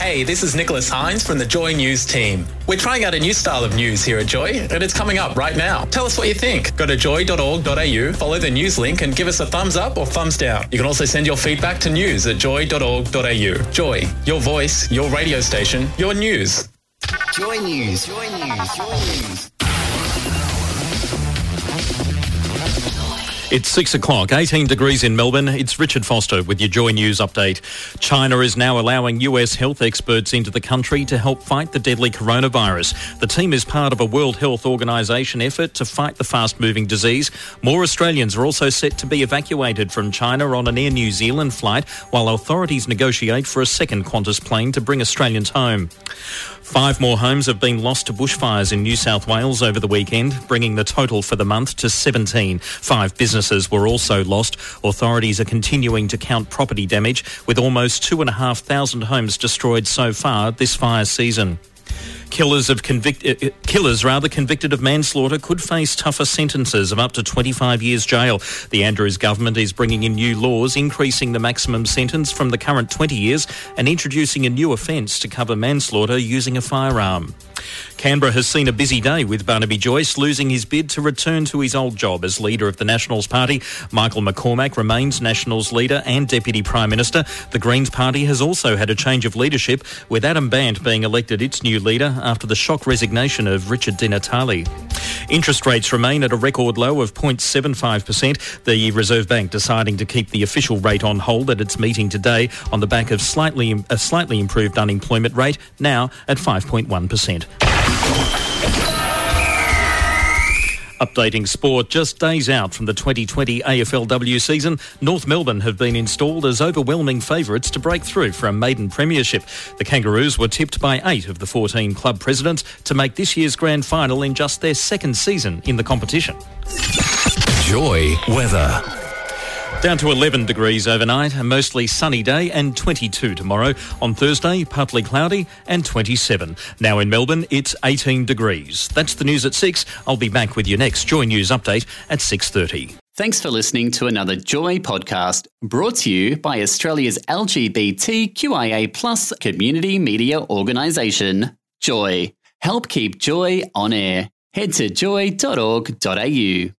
Hey, this is Nicholas Hines from the Joy News team. We're trying out a new style of news here at Joy, and it's coming up right now. Tell us what you think. Go to joy.org.au, follow the news link, and give us a thumbs up or thumbs down. You can also send your feedback to news at joy.org.au. Joy, your voice, your radio station, your news. Joy News. Joy News. Joy News. It's six o'clock, 18 degrees in Melbourne. It's Richard Foster with your Joy News update. China is now allowing US health experts into the country to help fight the deadly coronavirus. The team is part of a World Health Organization effort to fight the fast moving disease. More Australians are also set to be evacuated from China on an Air New Zealand flight while authorities negotiate for a second Qantas plane to bring Australians home. Five more homes have been lost to bushfires in New South Wales over the weekend, bringing the total for the month to 17. Five businesses were also lost. Authorities are continuing to count property damage, with almost 2,500 homes destroyed so far this fire season. Killers of convict- uh, killers rather convicted of manslaughter could face tougher sentences of up to 25 years jail. The Andrews government is bringing in new laws increasing the maximum sentence from the current 20 years and introducing a new offence to cover manslaughter using a firearm. Canberra has seen a busy day with Barnaby Joyce losing his bid to return to his old job as leader of the Nationals Party. Michael McCormack remains Nationals leader and Deputy Prime Minister. The Greens Party has also had a change of leadership, with Adam Bandt being elected its new leader after the shock resignation of Richard Di Natale. Interest rates remain at a record low of 0.75%. The Reserve Bank deciding to keep the official rate on hold at its meeting today on the back of slightly a slightly improved unemployment rate, now at 5.1%. Updating sport just days out from the 2020 AFLW season, North Melbourne have been installed as overwhelming favourites to break through for a maiden premiership. The Kangaroos were tipped by eight of the 14 club presidents to make this year's grand final in just their second season in the competition. Joy weather. Down to 11 degrees overnight, a mostly sunny day, and 22 tomorrow. On Thursday, partly cloudy and 27. Now in Melbourne, it's 18 degrees. That's the news at 6. I'll be back with your next Joy News update at 6.30. Thanks for listening to another Joy podcast brought to you by Australia's LGBTQIA plus community media organisation, Joy. Help keep Joy on air. Head to joy.org.au.